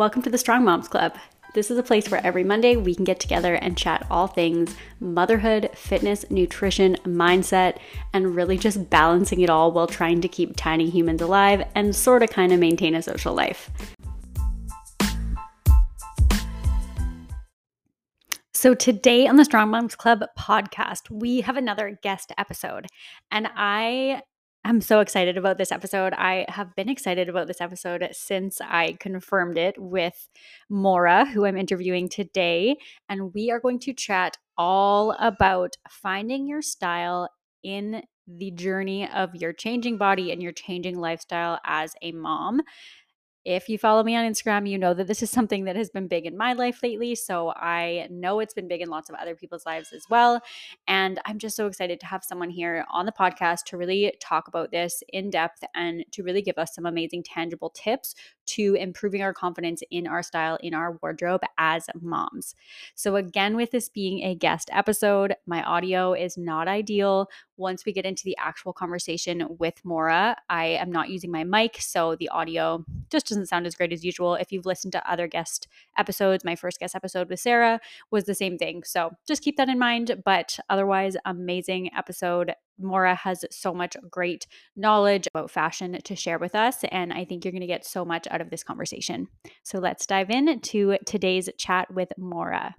Welcome to the Strong Moms Club. This is a place where every Monday we can get together and chat all things motherhood, fitness, nutrition, mindset, and really just balancing it all while trying to keep tiny humans alive and sort of kind of maintain a social life. So, today on the Strong Moms Club podcast, we have another guest episode. And I I'm so excited about this episode. I have been excited about this episode since I confirmed it with Maura, who I'm interviewing today. And we are going to chat all about finding your style in the journey of your changing body and your changing lifestyle as a mom. If you follow me on Instagram, you know that this is something that has been big in my life lately. So I know it's been big in lots of other people's lives as well. And I'm just so excited to have someone here on the podcast to really talk about this in depth and to really give us some amazing, tangible tips to improving our confidence in our style, in our wardrobe as moms. So, again, with this being a guest episode, my audio is not ideal. Once we get into the actual conversation with Maura, I am not using my mic, so the audio just doesn't sound as great as usual. If you've listened to other guest episodes, my first guest episode with Sarah was the same thing. So just keep that in mind. But otherwise, amazing episode. Maura has so much great knowledge about fashion to share with us. And I think you're going to get so much out of this conversation. So let's dive in to today's chat with Maura.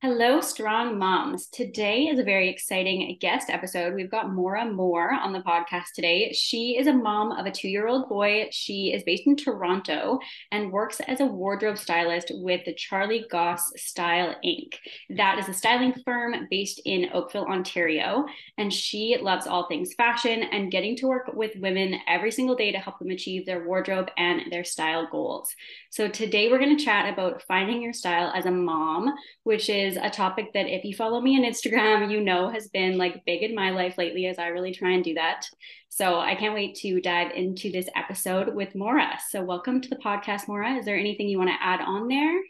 Hello, strong moms. Today is a very exciting guest episode. We've got Maura Moore on the podcast today. She is a mom of a two year old boy. She is based in Toronto and works as a wardrobe stylist with the Charly Goss Style Inc. That is a styling firm based in Oakville, Ontario. And she loves all things fashion and getting to work with women every single day to help them achieve their wardrobe and their style goals. So today we're going to chat about finding your style as a mom, which is a topic that if you follow me on Instagram, you know has been like big in my life lately as I really try and do that. So I can't wait to dive into this episode with Maura. So welcome to the podcast, Maura. Is there anything you want to add on there?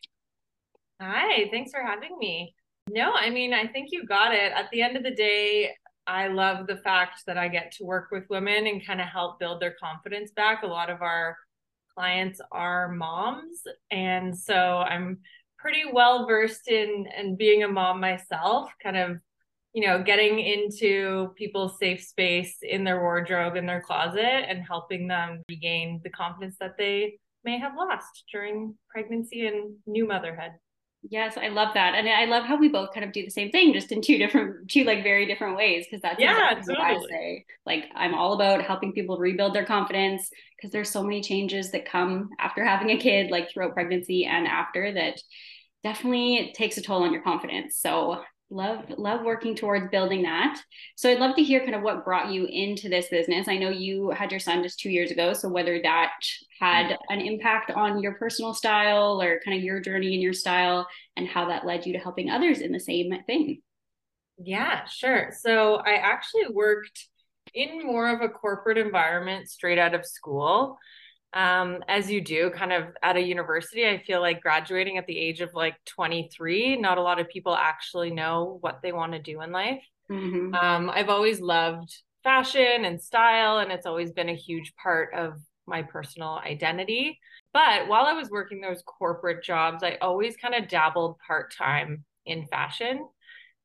Hi, thanks for having me. No, I mean, I think you got it. At the end of the day, I love the fact that I get to work with women and kind of help build their confidence back. A lot of our clients are moms. And so I'm pretty well versed in and being a mom myself, kind of, you know, getting into people's safe space in their wardrobe, in their closet, and helping them regain the confidence that they may have lost during pregnancy and new motherhood. Yes, I love that. And I love how we both kind of do the same thing, just in two different, two like very different ways. Cause that's yeah, exactly totally. what I say. Like, I'm all about helping people rebuild their confidence because there's so many changes that come after having a kid, like throughout pregnancy and after that definitely takes a toll on your confidence. So love love working towards building that. So i'd love to hear kind of what brought you into this business. I know you had your son just two years ago so whether that had mm-hmm. an impact on your personal style or kind of your journey in your style and how that led you to helping others in the same thing. Yeah sure. So i actually worked in more of a corporate environment straight out of school um, as you do kind of at a university. I feel like graduating at the age of like 23, not a lot of people actually know what they want to do in life. Mm-hmm. Um, I've always loved fashion and style, and it's always been a huge part of my personal identity. But while I was working those corporate jobs, I always kind of dabbled part time in fashion.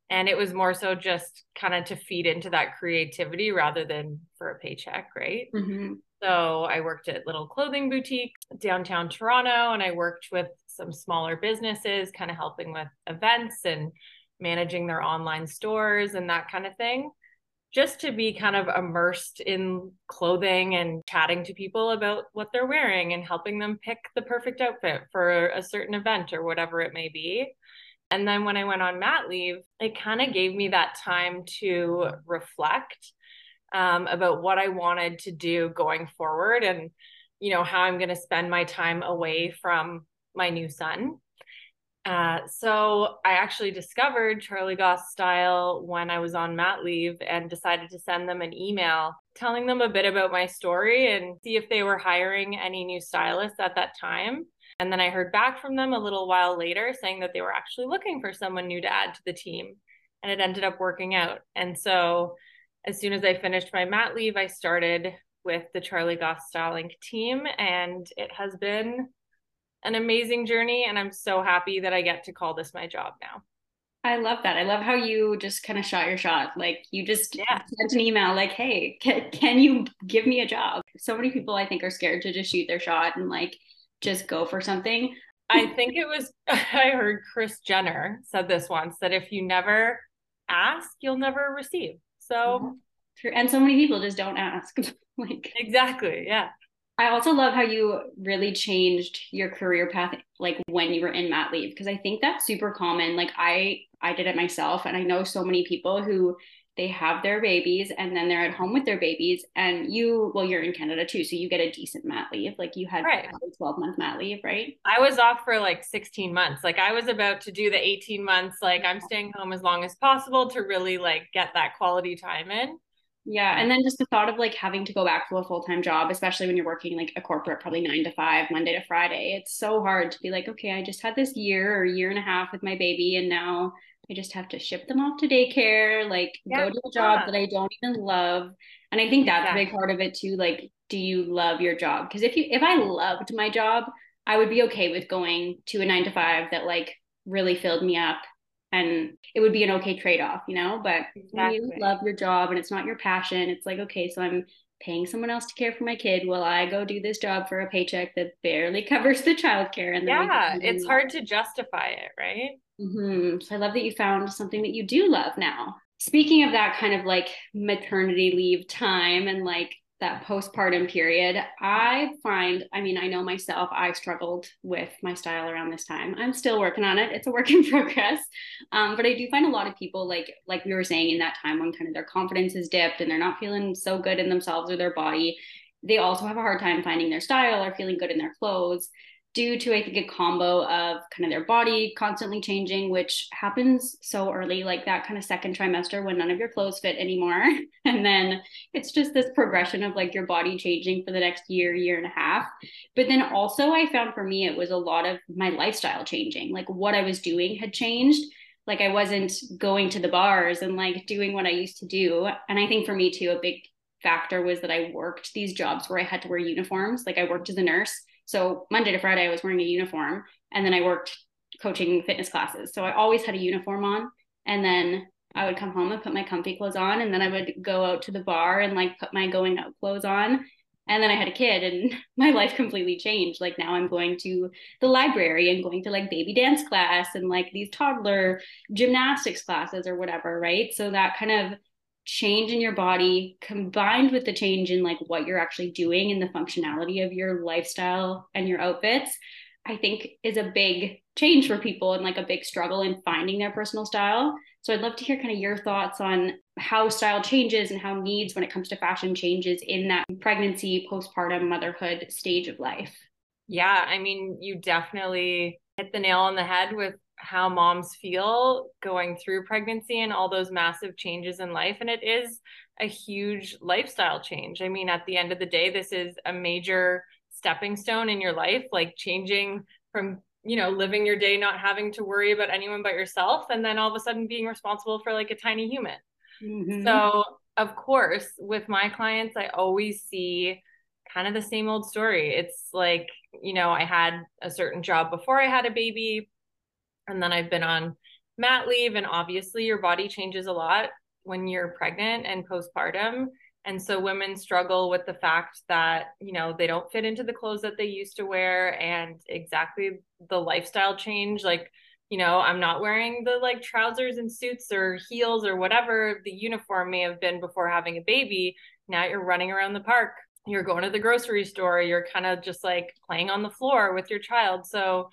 And it was more so just kind of to feed into that creativity rather than for a paycheck, right? Mm-hmm. So I worked at little clothing boutique downtown Toronto and I worked with some smaller businesses, kind of helping with events and managing their online stores and that kind of thing. Just to be kind of immersed in clothing and chatting to people about what they're wearing and helping them pick the perfect outfit for a certain event or whatever it may be. And then when I went on mat leave, it kind of gave me that time to reflect um, about what I wanted to do going forward and, you know, how I'm going to spend my time away from my new son. Uh, so I actually discovered Charly Goss style when I was on mat leave and decided to send them an email telling them a bit about my story and see if they were hiring any new stylists at that time. And then I heard back from them a little while later saying that they were actually looking for someone new to add to the team. And it ended up working out. And so as soon as I finished my mat leave, I started with the Charly Goss Style Inc team, and it has been an amazing journey. And I'm so happy that I get to call this my job now. I love that. I love how you just kind of shot your shot. Like you just yeah. sent an email like, "Hey, can, can you give me a job?" So many people I think are scared to just shoot their shot and like just go for something. I think it was I heard Kris Jenner said this once that if you never ask, you'll never receive. So True. And so many people just don't ask. like Exactly. Yeah. I also love how you really changed your career path like when you were in mat leave because I think that's super common. Like I I did it myself and I know so many people who they have their babies and then they're at home with their babies and you well you're in Canada too so you get a decent mat leave like you had right. 12 month mat leave right I was off for like 16 months like I was about to do the 18 months like I'm staying home as long as possible to really like get that quality time in yeah. And then just the thought of like having to go back to a full time job, especially when you're working like a corporate, probably nine to five, Monday to Friday. It's so hard to be like, okay, I just had this year or year and a half with my baby, and now I just have to ship them off to daycare, like yeah, go to a job yeah. that I don't even love. And I think that's yeah. a big part of it too. Like, do you love your job? Because if you, if I loved my job, I would be okay with going to a nine to five that like really filled me up and it would be an okay trade-off you know but exactly. when you love your job and it's not your passion it's like okay so i'm paying someone else to care for my kid while i go do this job for a paycheck that barely covers the childcare and yeah it's hard to justify it right mm-hmm. so i love that you found something that you do love now speaking of that kind of like maternity leave time and like that postpartum period, I find, I mean, I know myself, I struggled with my style around this time. I'm still working on it. It's a work in progress. Um, but I do find a lot of people like, like we were saying in that time when kind of their confidence is dipped and they're not feeling so good in themselves or their body, they also have a hard time finding their style or feeling good in their clothes due to I think a combo of kind of their body constantly changing, which happens so early, like that kind of second trimester when none of your clothes fit anymore. and then it's just this progression of like your body changing for the next year, year and a half. But then also I found for me it was a lot of my lifestyle changing. Like what I was doing had changed. Like I wasn't going to the bars and like doing what I used to do. And I think for me too, a big factor was that I worked these jobs where I had to wear uniforms. Like I worked as a nurse so Monday to Friday, I was wearing a uniform, and then I worked coaching fitness classes. So I always had a uniform on, and then I would come home and put my comfy clothes on, and then I would go out to the bar and like put my going out clothes on. And then I had a kid, and my life completely changed. Like now I'm going to the library and going to like baby dance class and like these toddler gymnastics classes or whatever, right? So that kind of change in your body combined with the change in like what you're actually doing and the functionality of your lifestyle and your outfits i think is a big change for people and like a big struggle in finding their personal style. So i'd love to hear kind of your thoughts on how style changes and how needs when it comes to fashion changes in that pregnancy postpartum motherhood stage of life. Yeah i mean you definitely hit the nail on the head with how moms feel going through pregnancy and all those massive changes in life. And it is a huge lifestyle change. I mean, at the end of the day, this is a major stepping stone in your life, like changing from, you know, living your day, not having to worry about anyone but yourself, and then all of a sudden being responsible for like a tiny human. Mm-hmm. So, of course, with my clients, I always see kind of the same old story. It's like, you know, I had a certain job before I had a baby and then I've been on mat leave, and obviously your body changes a lot when you're pregnant and postpartum. And so women struggle with the fact that, you know, they don't fit into the clothes that they used to wear and exactly the lifestyle change. Like, you know, I'm not wearing the like trousers and suits or heels or whatever the uniform may have been before having a baby. Now you're running around the park, you're going to the grocery store, you're kind of just like playing on the floor with your child. So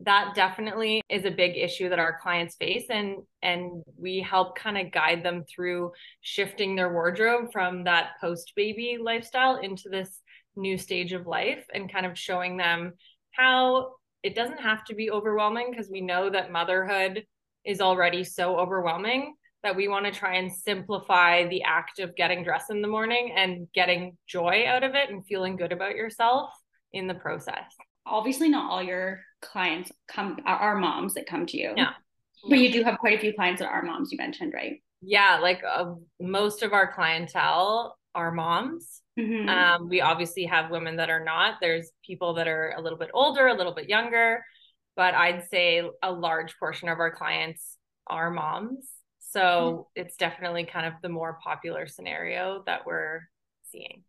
that definitely is a big issue that our clients face and and we help kind of guide them through shifting their wardrobe from that post baby lifestyle into this new stage of life and kind of showing them how it doesn't have to be overwhelming because we know that motherhood is already so overwhelming that we want to try and simplify the act of getting dressed in the morning and getting joy out of it and feeling good about yourself in the process obviously not all your clients come are moms that come to you. Yeah. But you do have quite a few clients that are moms, you mentioned, right? Yeah, like uh, most of our clientele are moms. Mm-hmm. Um, we obviously have women that are not. There's people that are a little bit older, a little bit younger, but I'd say a large portion of our clients are moms. So mm-hmm. it's definitely kind of the more popular scenario that we're seeing.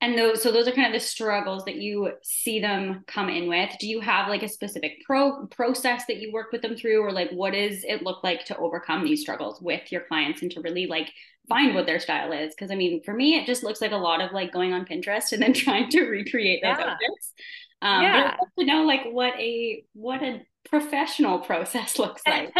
And those, so those are kind of the struggles that you see them come in with. Do you have like a specific pro process that you work with them through, or like what does it look like to overcome these struggles with your clients and to really like find what their style is? Because I mean, for me, it just looks like a lot of like going on Pinterest and then trying to recreate those yeah. outfits. Um, yeah. To know like what a what a professional process looks like.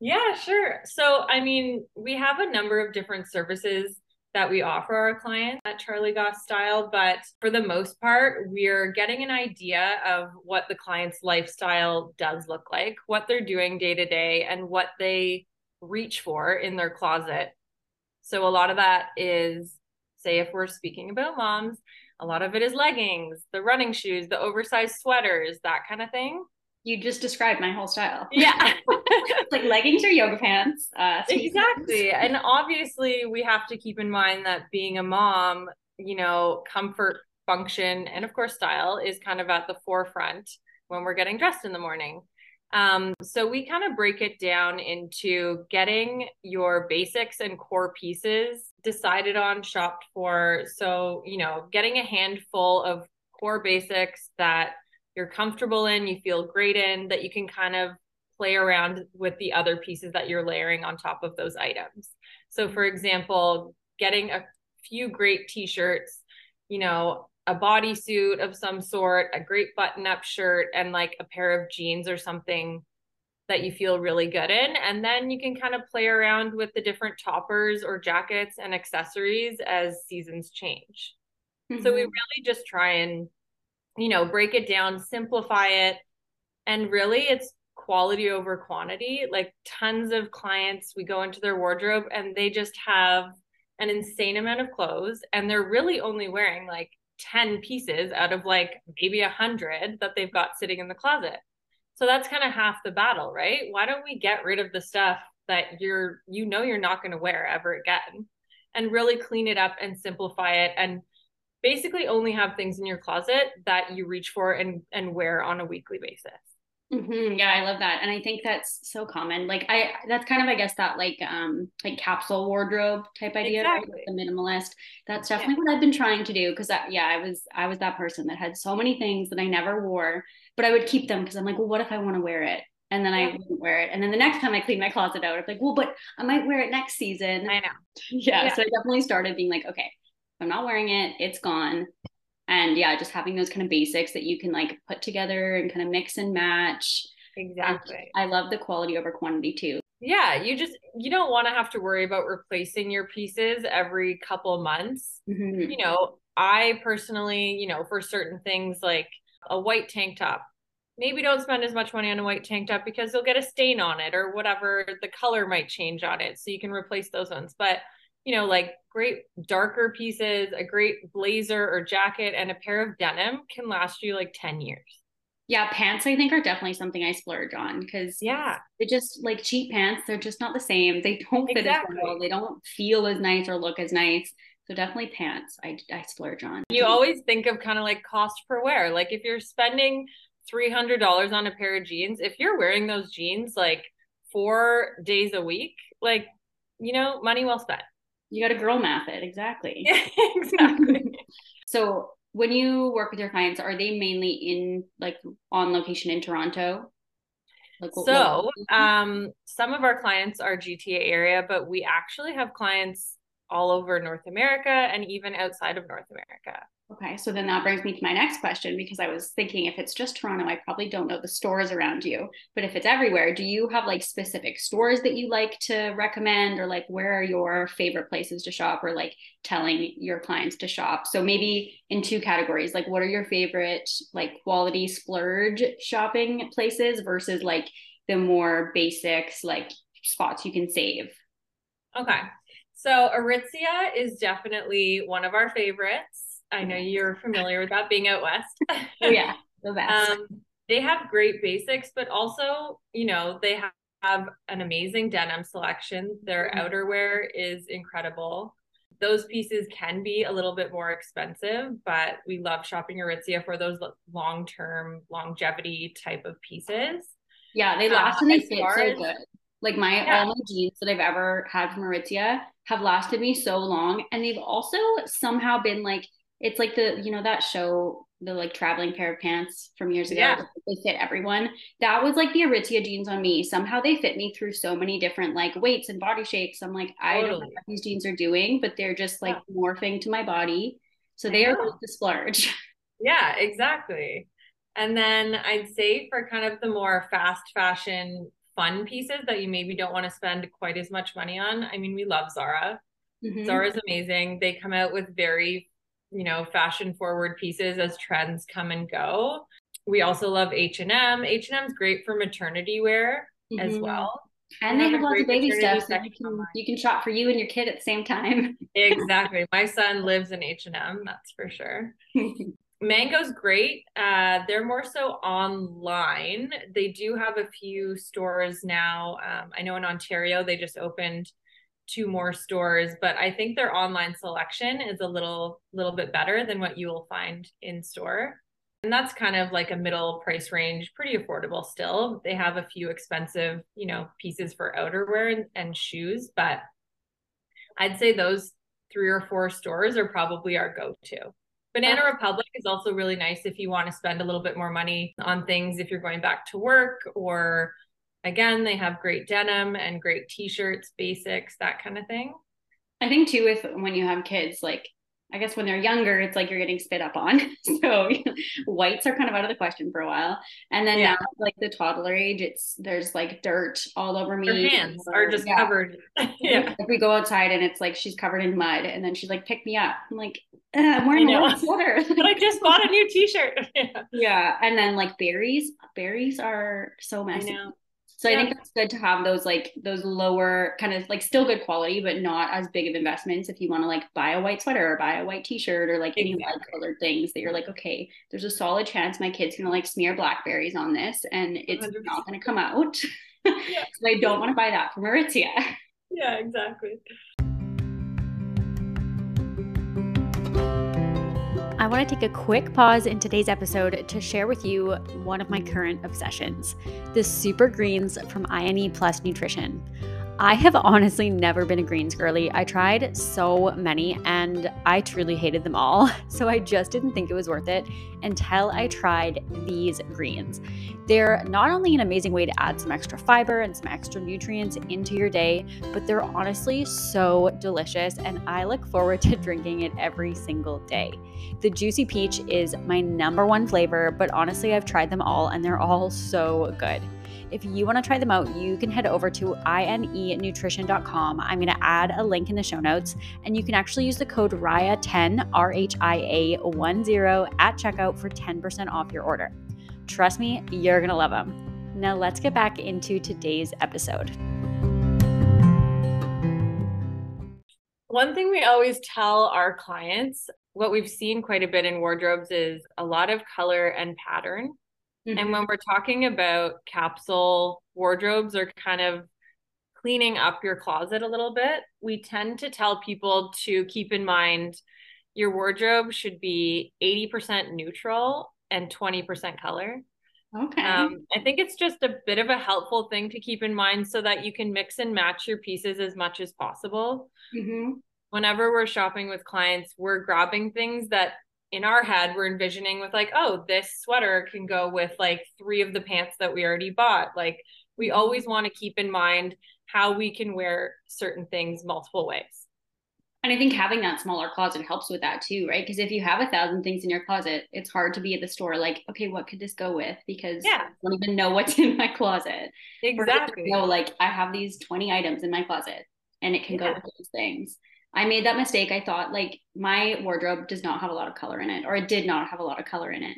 yeah, sure. So I mean, we have a number of different services that we offer our clients at Charly Goss Style. But for the most part, we're getting an idea of what the client's lifestyle does look like, what they're doing day to day, and what they reach for in their closet. So a lot of that is, say, if we're speaking about moms, a lot of it is leggings, the running shoes, the oversized sweaters, that kind of thing you just described my whole style. Yeah. like leggings or yoga pants. Uh, exactly. And obviously, we have to keep in mind that being a mom, you know, comfort, function, and of course, style is kind of at the forefront when we're getting dressed in the morning. Um, so we kind of break it down into getting your basics and core pieces decided on, shopped for. So, you know, getting a handful of core basics that you're comfortable in, you feel great in, that you can kind of play around with the other pieces that you're layering on top of those items. So, for example, getting a few great t shirts, you know, a bodysuit of some sort, a great button up shirt, and like a pair of jeans or something that you feel really good in. And then you can kind of play around with the different toppers or jackets and accessories as seasons change. Mm-hmm. So we mm-hmm. really just try and you know, break it down, simplify it. And really, it's quality over quantity. Like tons of clients, we go into their wardrobe and they just have an insane amount of clothes and they're really only wearing like 10 pieces out of like maybe a hundred that they've got sitting in the closet. So that's kind of half the battle, right? Why don't we get rid of the stuff that you're you know you're not going to wear ever again and really clean it up and simplify it and basically only have things in your closet that you reach for and and wear on a weekly basis. Mm-hmm. Yeah, I love that, and I think that's so common. Like, I that's kind of, I guess, that like um like capsule wardrobe type idea, exactly. right? the minimalist. That's definitely yeah. what I've been trying to do because, yeah, I was I was that person that had so many things that I never wore, but I would keep them because I'm like, well, what if I want to wear it? And then yeah. I wouldn't wear it. And then the next time I clean my closet out, I'm like, well, but I might wear it next season. I know. Yeah, yeah. So I definitely started being like, okay, I'm not wearing it, it's gone. And yeah, just having those kind of basics that you can like put together and kind of mix and match. Exactly. And I love the quality over quantity too. Yeah, you just you don't want to have to worry about replacing your pieces every couple months. Mm-hmm. You know, I personally, you know, for certain things like a white tank top, maybe don't spend as much money on a white tank top because you'll get a stain on it or whatever the color might change on it so you can replace those ones but you know, like great darker pieces, a great blazer or jacket, and a pair of denim can last you like 10 years. Yeah, pants I think are definitely something I splurge on because yeah, they just like cheap pants, they're just not the same. They don't fit exactly. as well. They don't feel as nice or look as nice. So definitely pants I, I splurge on. You always think of kind of like cost per wear. Like if you're spending $300 on a pair of jeans, if you're wearing those jeans like four days a week, like, you know, money well spent you got to girl math it exactly. Exactly. So when you work with your clients are they mainly in like on location in toronto? Like so um some of our clients are gta area but we actually have clients all over north america and even outside of north america Okay, so then that brings me to my next question because I was thinking if it's just Toronto, I probably don't know the stores around you. But if it's everywhere, do you have like specific stores that you like to recommend or like where are your favorite places to shop or like telling your clients to shop? So maybe in two categories, like what are your favorite like quality splurge shopping places versus like the more basics like spots you can save? Okay. So Aritzia is definitely one of our favorites. I know you're familiar with that being out west. oh, yeah, the best. Um, they have great basics, but also, you know, they have, have an amazing denim selection. Their mm-hmm. outerwear is incredible. those pieces can be a little bit more expensive, but we love shopping Aritzia for those long term longevity type of pieces. Yeah, they last uh, and they fit so as, good. Like my yeah. all my jeans that I've ever had from Aritzia have lasted me so long, and they've also somehow been like it's like the you know that show the like traveling pair of pants from years ago yeah. they fit everyone. That was like the aritzia jeans on me. Somehow they fit me through so many different like weights and body shapes. I'm like i don't know what these jeans are doing but they're just like yeah. morphing to my body. So they are the splurge. Yeah exactly. And then i'd say for kind of the more fast fashion fun pieces that you maybe don't want to spend quite as much money on i mean we love zara. Mm-hmm. zara's amazing. They come out with very you know fashion forward pieces as trends come and go. We also love h&m h&m is great for maternity wear mm-hmm. as well. And they, they have lots of baby stuff so you can, you can shop for you and your kid at the same time. Exactly. My son lives in h&m that's for sure. Mango's great. Uh, they're more so online. They do have a few stores now. Um, i know in ontario they just opened two more stores, but I think their online selection is a little little bit better than what you will find in store. And that's kind of like a middle price range, pretty affordable still. They have a few expensive, you know, pieces for outerwear and, and shoes, but I'd say those three or four stores are probably our go-to. Banana Republic is also really nice if you want to spend a little bit more money on things if you're going back to work or again, they have great denim and great t-shirts, basics, that kind of thing. I think too, if when you have kids, like I guess when they're younger, it's like you're getting spit up on. so whites are kind of out of the question for a while. And then yeah. now, like the toddler age, it's there's like dirt all over me. Her hands or, are just yeah. covered. yeah. If we go outside and it's like she's covered in mud, and then she's like, "Pick me up." I'm like, "I'm wearing a sweater." but I just bought a new T-shirt. yeah. yeah. And then like berries, berries are so messy. So yeah. I think that's good to have those like those lower kind of like still good quality, but not as big of investments if you want to like buy a white sweater or buy a white t-shirt or like exactly. any light colored things that you're like, okay, there's a solid chance my kid's gonna like smear blackberries on this and it's 100%. not gonna come out. Yeah. so I don't want to buy that from Aritzia. Yeah, exactly. I want to take a quick pause in today's episode to share with you one of my current obsessions the super greens from INE Plus Nutrition. I have honestly never been a greens girly. I tried so many and I truly hated them all. So I just didn't think it was worth it until I tried these greens. They're not only an amazing way to add some extra fiber and some extra nutrients into your day, but they're honestly so delicious and I look forward to drinking it every single day. The juicy peach is my number one flavor, but honestly, I've tried them all and they're all so good. If you want to try them out, you can head over to inenutrition.com. I'm going to add a link in the show notes, and you can actually use the code RHIA10, R H I A 1 0 at checkout for 10% off your order. Trust me, you're going to love them. Now, let's get back into today's episode. One thing we always tell our clients, what we've seen quite a bit in wardrobes is a lot of color and pattern. Mm-hmm. And when we're talking about capsule wardrobes or kind of cleaning up your closet a little bit, we tend to tell people to keep in mind your wardrobe should be 80% neutral and 20% color. Okay. Um, I think it's just a bit of a helpful thing to keep in mind so that you can mix and match your pieces as much as possible. Mm-hmm. Whenever we're shopping with clients, we're grabbing things that in our head we're envisioning with like oh this sweater can go with like three of the pants that we already bought. Like we always want to keep in mind how we can wear certain things multiple ways. And i think having that smaller closet helps with that too right? Because if you have a thousand things in your closet it's hard to be at the store like okay what could this go with? Because yeah. i don't even know what's in my closet. Exactly. you know like i have these 20 items in my closet and it can yeah. go with those things I made that mistake. I thought like my wardrobe does not have a lot of color in it, or it did not have a lot of color in it.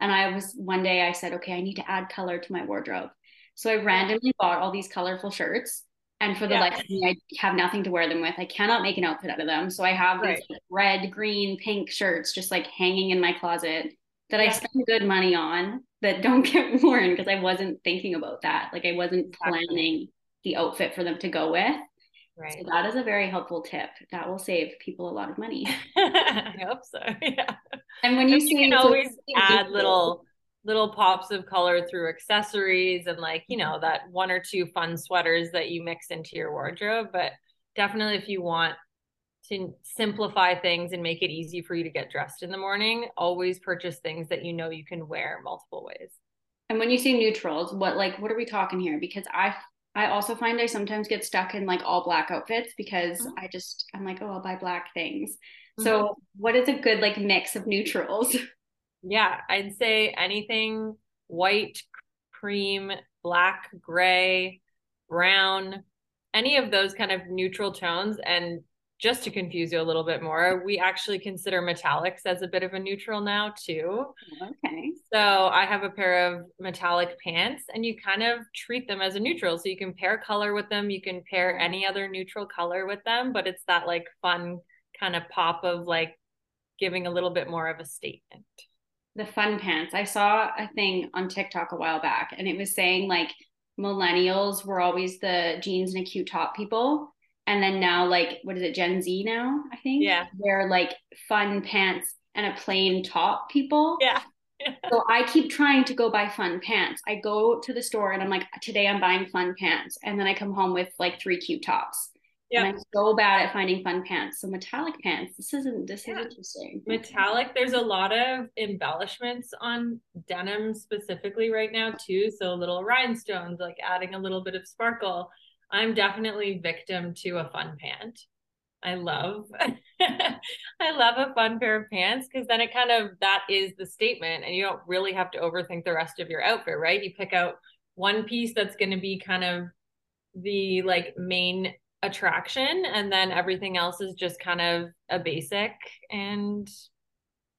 And I was one day I said, okay, I need to add color to my wardrobe. So I randomly bought all these colorful shirts. And for the yeah. life of me, I have nothing to wear them with. I cannot make an outfit out of them. So I have right. these red, green, pink shirts just like hanging in my closet that yeah. I spend good money on that don't get worn because I wasn't thinking about that. Like I wasn't planning the outfit for them to go with. Right. So that is a very helpful tip. That will save people a lot of money. I hope so. Yeah. And when you, see, you can always add little little pops of color through accessories and like, you mm-hmm. know, that one or two fun sweaters that you mix into your wardrobe, but definitely if you want to simplify things and make it easy for you to get dressed in the morning, always purchase things that you know you can wear multiple ways. And when you say neutrals, what like what are we talking here? Because I I also find I sometimes get stuck in like all black outfits because mm-hmm. I just I'm like, oh, I'll buy black things. Mm-hmm. So what is a good like mix of neutrals? Yeah, I'd say anything white, cream, black, gray, brown, any of those kind of neutral tones and just to confuse you a little bit more, we actually consider metallics as a bit of a neutral now too. Okay. So I have a pair of metallic pants and you kind of treat them as a neutral. So you can pair color with them, you can pair any other neutral color with them, but it's that like fun kind of pop of like giving a little bit more of a statement. The fun pants. I saw a thing on TikTok a while back and it was saying like millennials were always the jeans and a cute top people and then now like what is it gen z now i think? Yeah. They're like fun pants and a plain top people. Yeah. So i keep trying to go buy fun pants. I go to the store and i'm like today i'm buying fun pants. And then i come home with like three cute tops. Yeah. I'm so bad at finding fun pants. So metallic pants this isn't this yeah. is interesting. Metallic there's a lot of embellishments on denim specifically right now too. So little rhinestones like adding a little bit of sparkle I'm definitely victim to a fun pant. I love I love a fun pair of pants because then it kind of that is the statement and you don't really have to overthink the rest of your outfit, right? You pick out one piece that's going to be kind of the like main attraction and then everything else is just kind of a basic and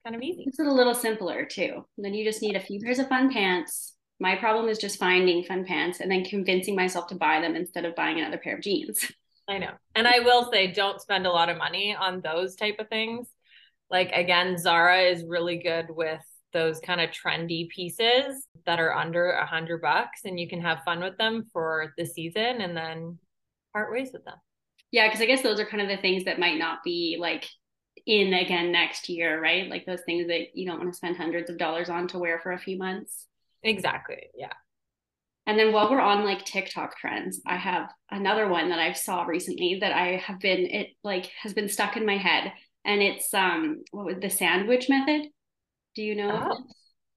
kind of easy. It's a little simpler too. then you just need a few pairs of fun pants, my problem is just finding fun pants and then convincing myself to buy them instead of buying another pair of jeans. I know. And I will say don't spend a lot of money on those type of things. Like again, Zara is really good with those kind of trendy pieces that are under a hundred bucks and you can have fun with them for the season and then part ways with them. Yeah, because I guess those are kind of the things that might not be like in again next year, right? Like those things that you don't want to spend hundreds of dollars on to wear for a few months. Exactly. Yeah. And then while we're on like TikTok trends, I have another one that I saw recently that I have been it like has been stuck in my head, and it's um what was the sandwich method? Do you know? Oh.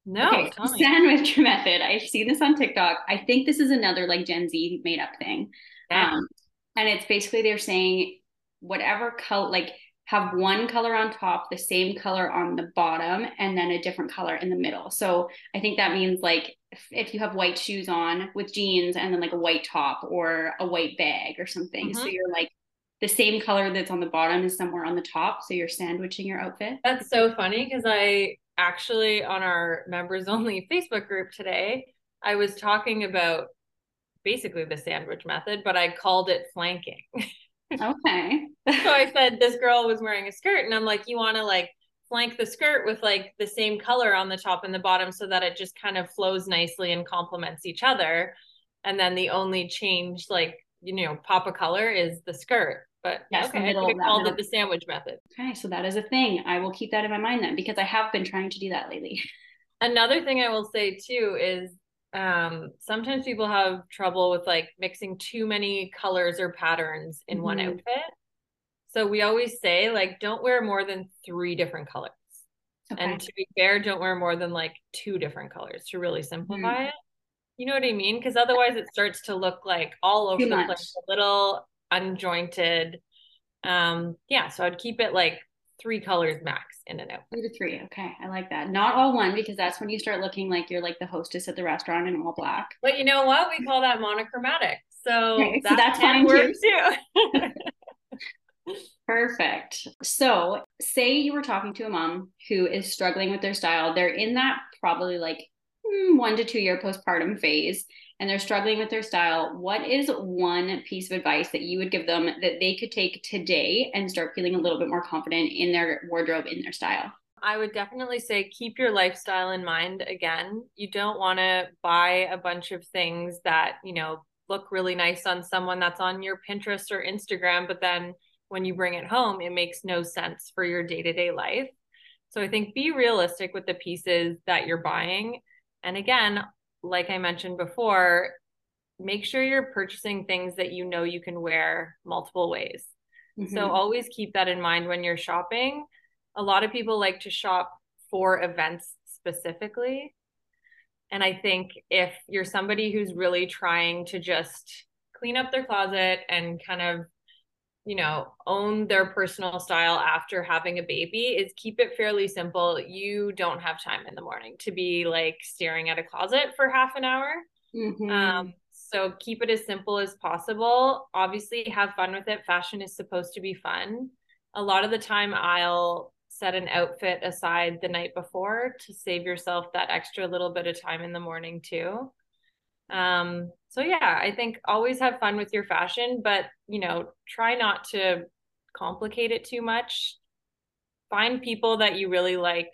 No, okay, sandwich method. I've seen this on TikTok. I think this is another like Gen Z made up thing. Yeah. Um, and it's basically they're saying whatever color like have one color on top, the same color on the bottom, and then a different color in the middle. So I think that means like if, if you have white shoes on with jeans and then like a white top or a white bag or something. Mm-hmm. So you're like the same color that's on the bottom is somewhere on the top. So you're sandwiching your outfit. That's so funny because I actually on our members only Facebook group today, I was talking about basically the sandwich method, but I called it flanking. Okay. so I said this girl was wearing a skirt, and I'm like, you want to like flank the skirt with like the same color on the top and the bottom so that it just kind of flows nicely and complements each other. And then the only change, like, you know, pop of color is the skirt. But yes, okay, I called it the sandwich method. Okay, so that is a thing. I will keep that in my mind then because I have been trying to do that lately. Another thing I will say too is um sometimes people have trouble with like mixing too many colors or patterns in mm-hmm. one outfit so we always say like don't wear more than three different colors okay. and to be fair don't wear more than like two different colors to really simplify mm-hmm. it you know what i mean because otherwise it starts to look like all over too the much. place a little unjointed um yeah so i'd keep it like three colors max in and out. Two to three. Okay. I like that. Not all one because that's when you start looking like you're like the hostess at the restaurant in all black. But you know what? We call that monochromatic. So, okay, that so that's fine too. too. Perfect. So, say you were talking to a mom who is struggling with their style. They're in that probably like hmm, one to two year postpartum phase and they're struggling with their style, what is one piece of advice that you would give them that they could take today and start feeling a little bit more confident in their wardrobe, in their style? I would definitely say keep your lifestyle in mind again. You don't want to buy a bunch of things that, you know, look really nice on someone that's on your Pinterest or Instagram, but then when you bring it home, it makes no sense for your day to day life. So I think be realistic with the pieces that you're buying. And again, like I mentioned before, make sure you're purchasing things that you know you can wear multiple ways. Mm-hmm. So always keep that in mind when you're shopping. A lot of people like to shop for events specifically. And I think if you're somebody who's really trying to just clean up their closet and kind of you know own their personal style after having a baby is keep it fairly simple. You don't have time in the morning to be like staring at a closet for half an hour. Mm-hmm. um, so keep it as simple as possible. Obviously have fun with it. Fashion is supposed to be fun. A lot of the time i'll set an outfit aside the night before to save yourself that extra little bit of time in the morning too um so yeah i think always have fun with your fashion but you know try not to complicate it too much. Find people that you really like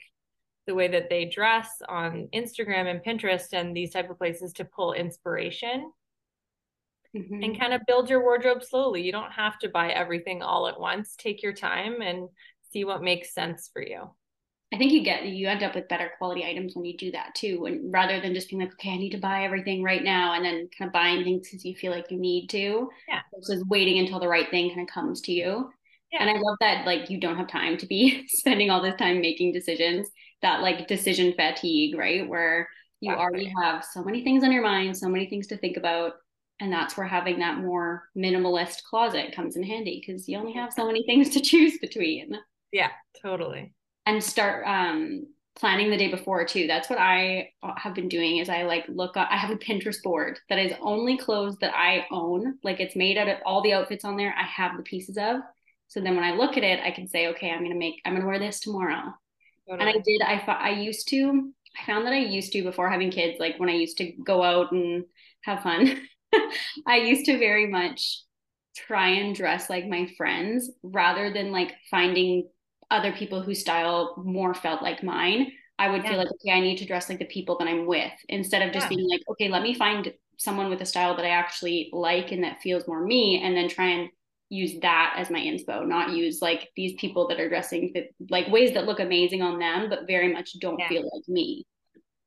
the way that they dress on instagram and pinterest and these type of places to pull inspiration. Mm-hmm. and kind of build your wardrobe slowly. You don't have to buy everything all at once. Take your time and see what makes sense for you I think you get you end up with better quality items when you do that too, and rather than just being like, okay, I need to buy everything right now, and then kind of buying things because you feel like you need to, yeah, versus waiting until the right thing kind of comes to you. Yeah. And I love that like you don't have time to be spending all this time making decisions. That like decision fatigue, right? Where you exactly. already have so many things on your mind, so many things to think about, and that's where having that more minimalist closet comes in handy because you only have so many things to choose between. Yeah, totally and start um planning the day before too. That's what I have been doing is I like look up, I have a Pinterest board that is only clothes that I own. Like it's made out of all the outfits on there. I have the pieces of. So then when I look at it, I can say, okay, I'm going to make, I'm going to wear this tomorrow. Totally. And I did, I I used to, I found that I used to before having kids, like when I used to go out and have fun, I used to very much try and dress like my friends rather than like finding other people whose style more felt like mine, I would yeah. feel like, okay, I need to dress like the people that I'm with instead of just yeah. being like, okay, let me find someone with a style that I actually like and that feels more me, and then try and use that as my inspo, not use like these people that are dressing like ways that look amazing on them, but very much don't yeah. feel like me.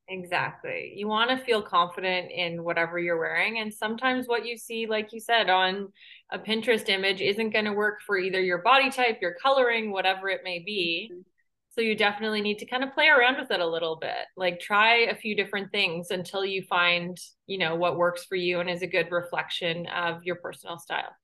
Exactly. You want to feel confident in whatever you're wearing. And sometimes what you see, like you said, on a Pinterest image isn't going to work for either your body type, your coloring, whatever it may be. Mm-hmm. So you definitely need to kind of play around with it a little bit. Like try a few different things until you find, you know, what works for you and is a good reflection of your personal style.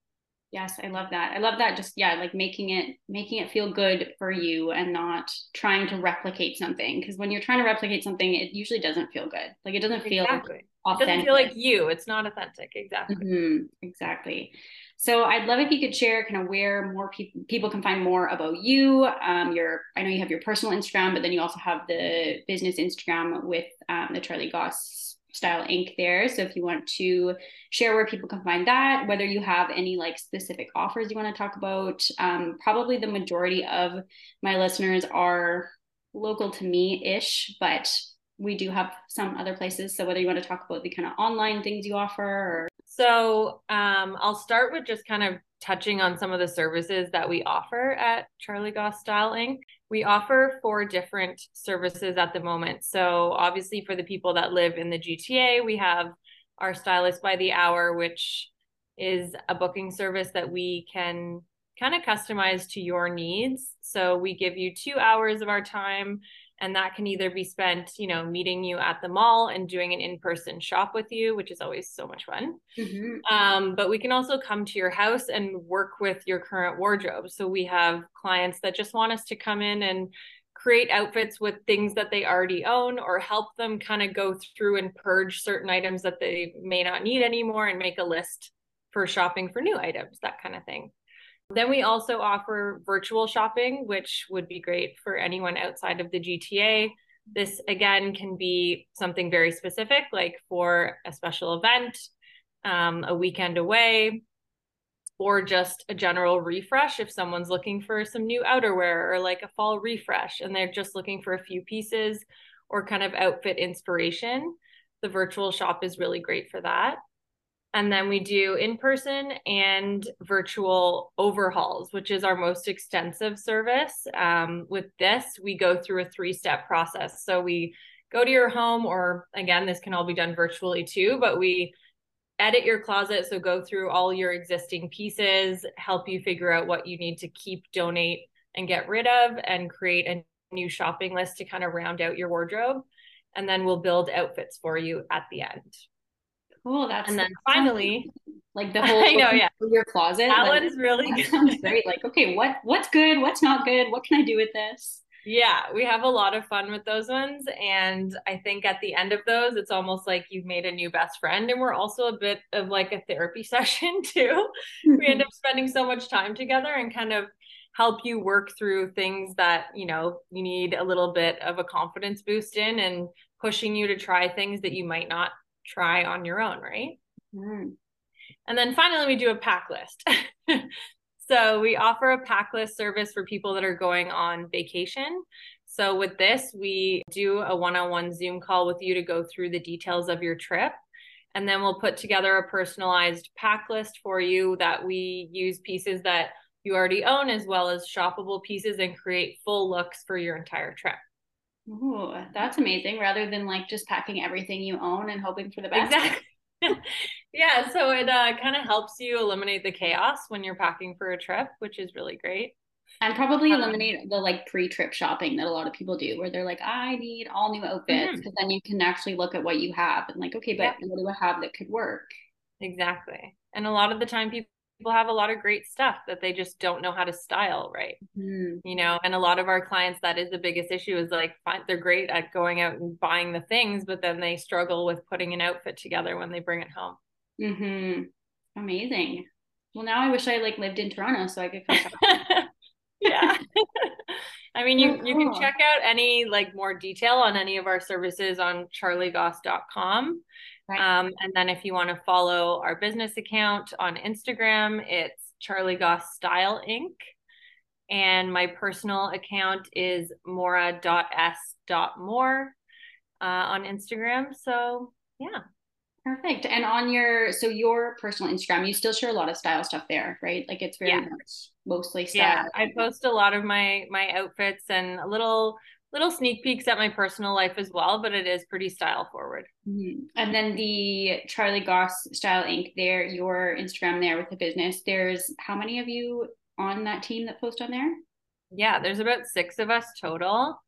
Yes, I love that. I love that just yeah, like making it making it feel good for you and not trying to replicate something because when you're trying to replicate something it usually doesn't feel good. Like it doesn't feel exactly. authentic. It doesn't feel like you. It's not authentic. Exactly. Mm-hmm. Exactly. So I'd love if you could share kind of where more people people can find more about you. Um, your I know you have your personal Instagram, but then you also have the business Instagram with um, the Charly Goss Style Inc. there. So if you want to share where people can find that, whether you have any like specific offers you want to talk about, um, probably the majority of my listeners are local to me ish, but we do have some other places. So whether you want to talk about the kind of online things you offer or so um, I'll start with just kind of touching on some of the services that we offer at Charly Goss Style Inc. We offer four different services at the moment. So obviously for the people that live in the GTA, we have our stylist by the hour, which is a booking service that we can kind of customize to your needs. So we give you two hours of our time and that can either be spent you know meeting you at the mall and doing an in-person shop with you which is always so much fun. Mm-hmm. um, but we can also come to your house and work with your current wardrobe. So we have clients that just want us to come in and create outfits with things that they already own or help them kind of go through and purge certain items that they may not need anymore and make a list for shopping for new items that kind of thing then we also offer virtual shopping, which would be great for anyone outside of the GTA. This again can be something very specific, like for a special event, um, a weekend away, or just a general refresh if someone's looking for some new outerwear or like a fall refresh and they're just looking for a few pieces or kind of outfit inspiration. The virtual shop is really great for that. And then we do in person and virtual overhauls, which is our most extensive service. Um, with this, we go through a three step process. So we go to your home, or again, this can all be done virtually too, but we edit your closet. So go through all your existing pieces, help you figure out what you need to keep, donate, and get rid of, and create a new shopping list to kind of round out your wardrobe. And then we'll build outfits for you at the end. Cool. That's and then finally, like the whole I know, yeah, your closet. That like, one's really that sounds great. Like, okay, what what's good? What's not good? What can I do with this? Yeah, we have a lot of fun with those ones. And I think at the end of those, it's almost like you've made a new best friend. And we're also a bit of like a therapy session too. we end mm-hmm. up spending so much time together and kind of help you work through things that, you know, you need a little bit of a confidence boost in and pushing you to try things that you might not try on your own, right? Mm. And then finally, we do a pack list. so we offer a pack list service for people that are going on vacation. So with this, we do a one on one Zoom call with you to go through the details of your trip. And then we'll put together a personalized pack list for you that we use pieces that you already own as well as shoppable pieces and create full looks for your entire trip. Ooh, that's amazing. Rather than like just packing everything you own and hoping for the best. Exactly. yeah, so it uh, kind of helps you eliminate the chaos when you're packing for a trip, which is really great. And probably um, eliminate the like pre-trip shopping that a lot of people do, where they're like, "I need all new outfits," because mm-hmm. then you can actually look at what you have and like, okay, but yeah. what do I have that could work? Exactly. And a lot of the time, people people have a lot of great stuff that they just don't know how to style right mm. you know and a lot of our clients that is the biggest issue is like they're great at going out and buying the things but then they struggle with putting an outfit together when they bring it home mm-hmm. amazing well now i wish i like lived in toronto so i could come yeah i mean you, oh, cool. you can check out any like more detail on any of our services on charlygoss.com Right. Um, and then if you want to follow our business account on Instagram, it's Charly Goss Style Inc. And my personal account is maura.s.moore uh, on Instagram. So yeah. Perfect. And on your so your personal Instagram, you still share a lot of style stuff there, right? Like it's very yeah. much mostly style. Yeah, I post a lot of my my outfits and a little little sneak peeks at my personal life as well, but it is pretty style forward. Mm-hmm. And then the Charly Goss Style Inc. There, your Instagram there with the business. There's how many of you on that team that post on there? Yeah, there's about six of us total.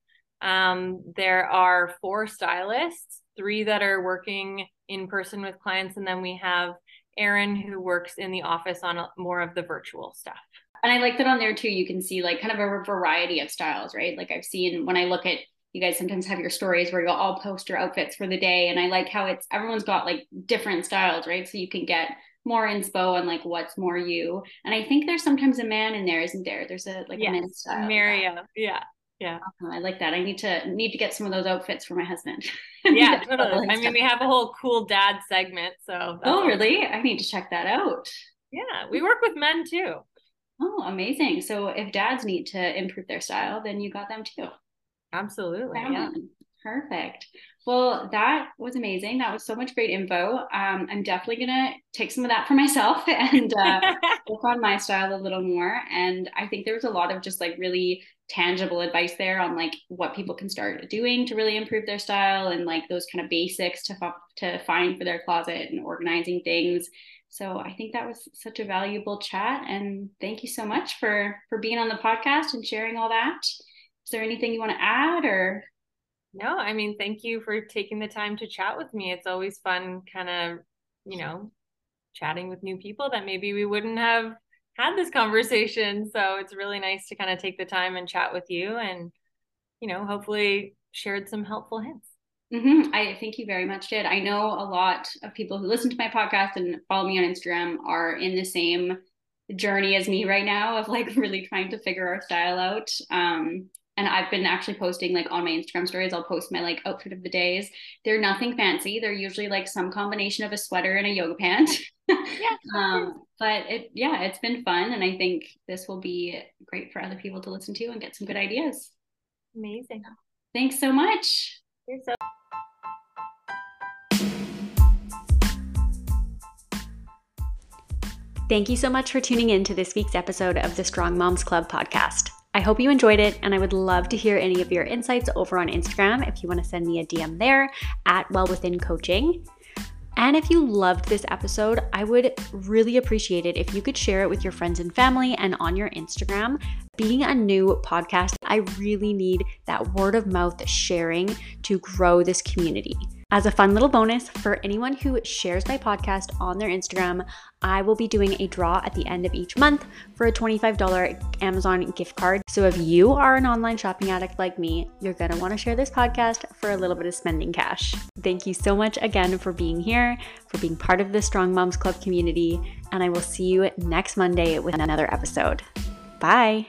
Um, there are four stylists, three that are working in person with clients, and then we have Erin who works in the office on a, more of the virtual stuff and I like that on there too. You can see like kind of a variety of styles, right? Like I've seen when I look at you guys sometimes have your stories where you'll all post your outfits for the day. And I like how it's everyone's got like different styles, right? So you can get more inspo on like what's more you. And I think there's sometimes a man in there, isn't there? There's a like yes, a men's style. Maria. Yeah. Yeah. Uh-huh, I like that. I need to need to get some of those outfits for my husband. yeah, totally. I mean, we have a whole cool dad segment. So Oh, really? I need to check that out. Yeah, we work with men too. Oh, amazing. So if dads need to improve their style, then you got them too. Absolutely. Yeah. Perfect. Well, that was amazing. That was so much great info. Um, I'm definitely gonna take some of that for myself and uh, work on my style a little more. And I think there was a lot of just like really tangible advice there on like what people can start doing to really improve their style and like those kind of basics to to find for their closet and organizing things so I think that was such a valuable chat. And thank you so much for for being on the podcast and sharing all that. Is there anything you want to add or no, I mean, thank you for taking the time to chat with me. It's always fun kind of, you know, chatting with new people that maybe we wouldn't have had this conversation. So it's really nice to kind of take the time and chat with you and, you know, hopefully shared some helpful hints. Mm-hmm. I think you very much did. I know a lot of people who listen to my podcast and follow me on Instagram are in the same journey as me right now of like really trying to figure our style out. Um, and I've been actually posting like on my Instagram stories. I'll post my like outfit of the days. They're nothing fancy. They're usually like some combination of a sweater and a yoga pant. yeah. um, but it yeah, it's been fun, and I think this will be great for other people to listen to and get some good ideas. Amazing. Thanks so much. You're so Thank you so much for tuning in to this week's episode of the Strong Moms Club podcast. I hope you enjoyed it, and I would love to hear any of your insights over on Instagram if you want to send me a DM there at Well Within Coaching. And if you loved this episode, I would really appreciate it if you could share it with your friends and family and on your Instagram. Being a new podcast, I really need that word of mouth sharing to grow this community. As a fun little bonus for anyone who shares my podcast on their Instagram, I will be doing a draw at the end of each month for a $25 Amazon gift card. So if you are an online shopping addict like me, you're going to want to share this podcast for a little bit of spending cash. Thank you so much again for being here, for being part of the Strong Moms Club community, and I will see you next Monday with another episode. Bye.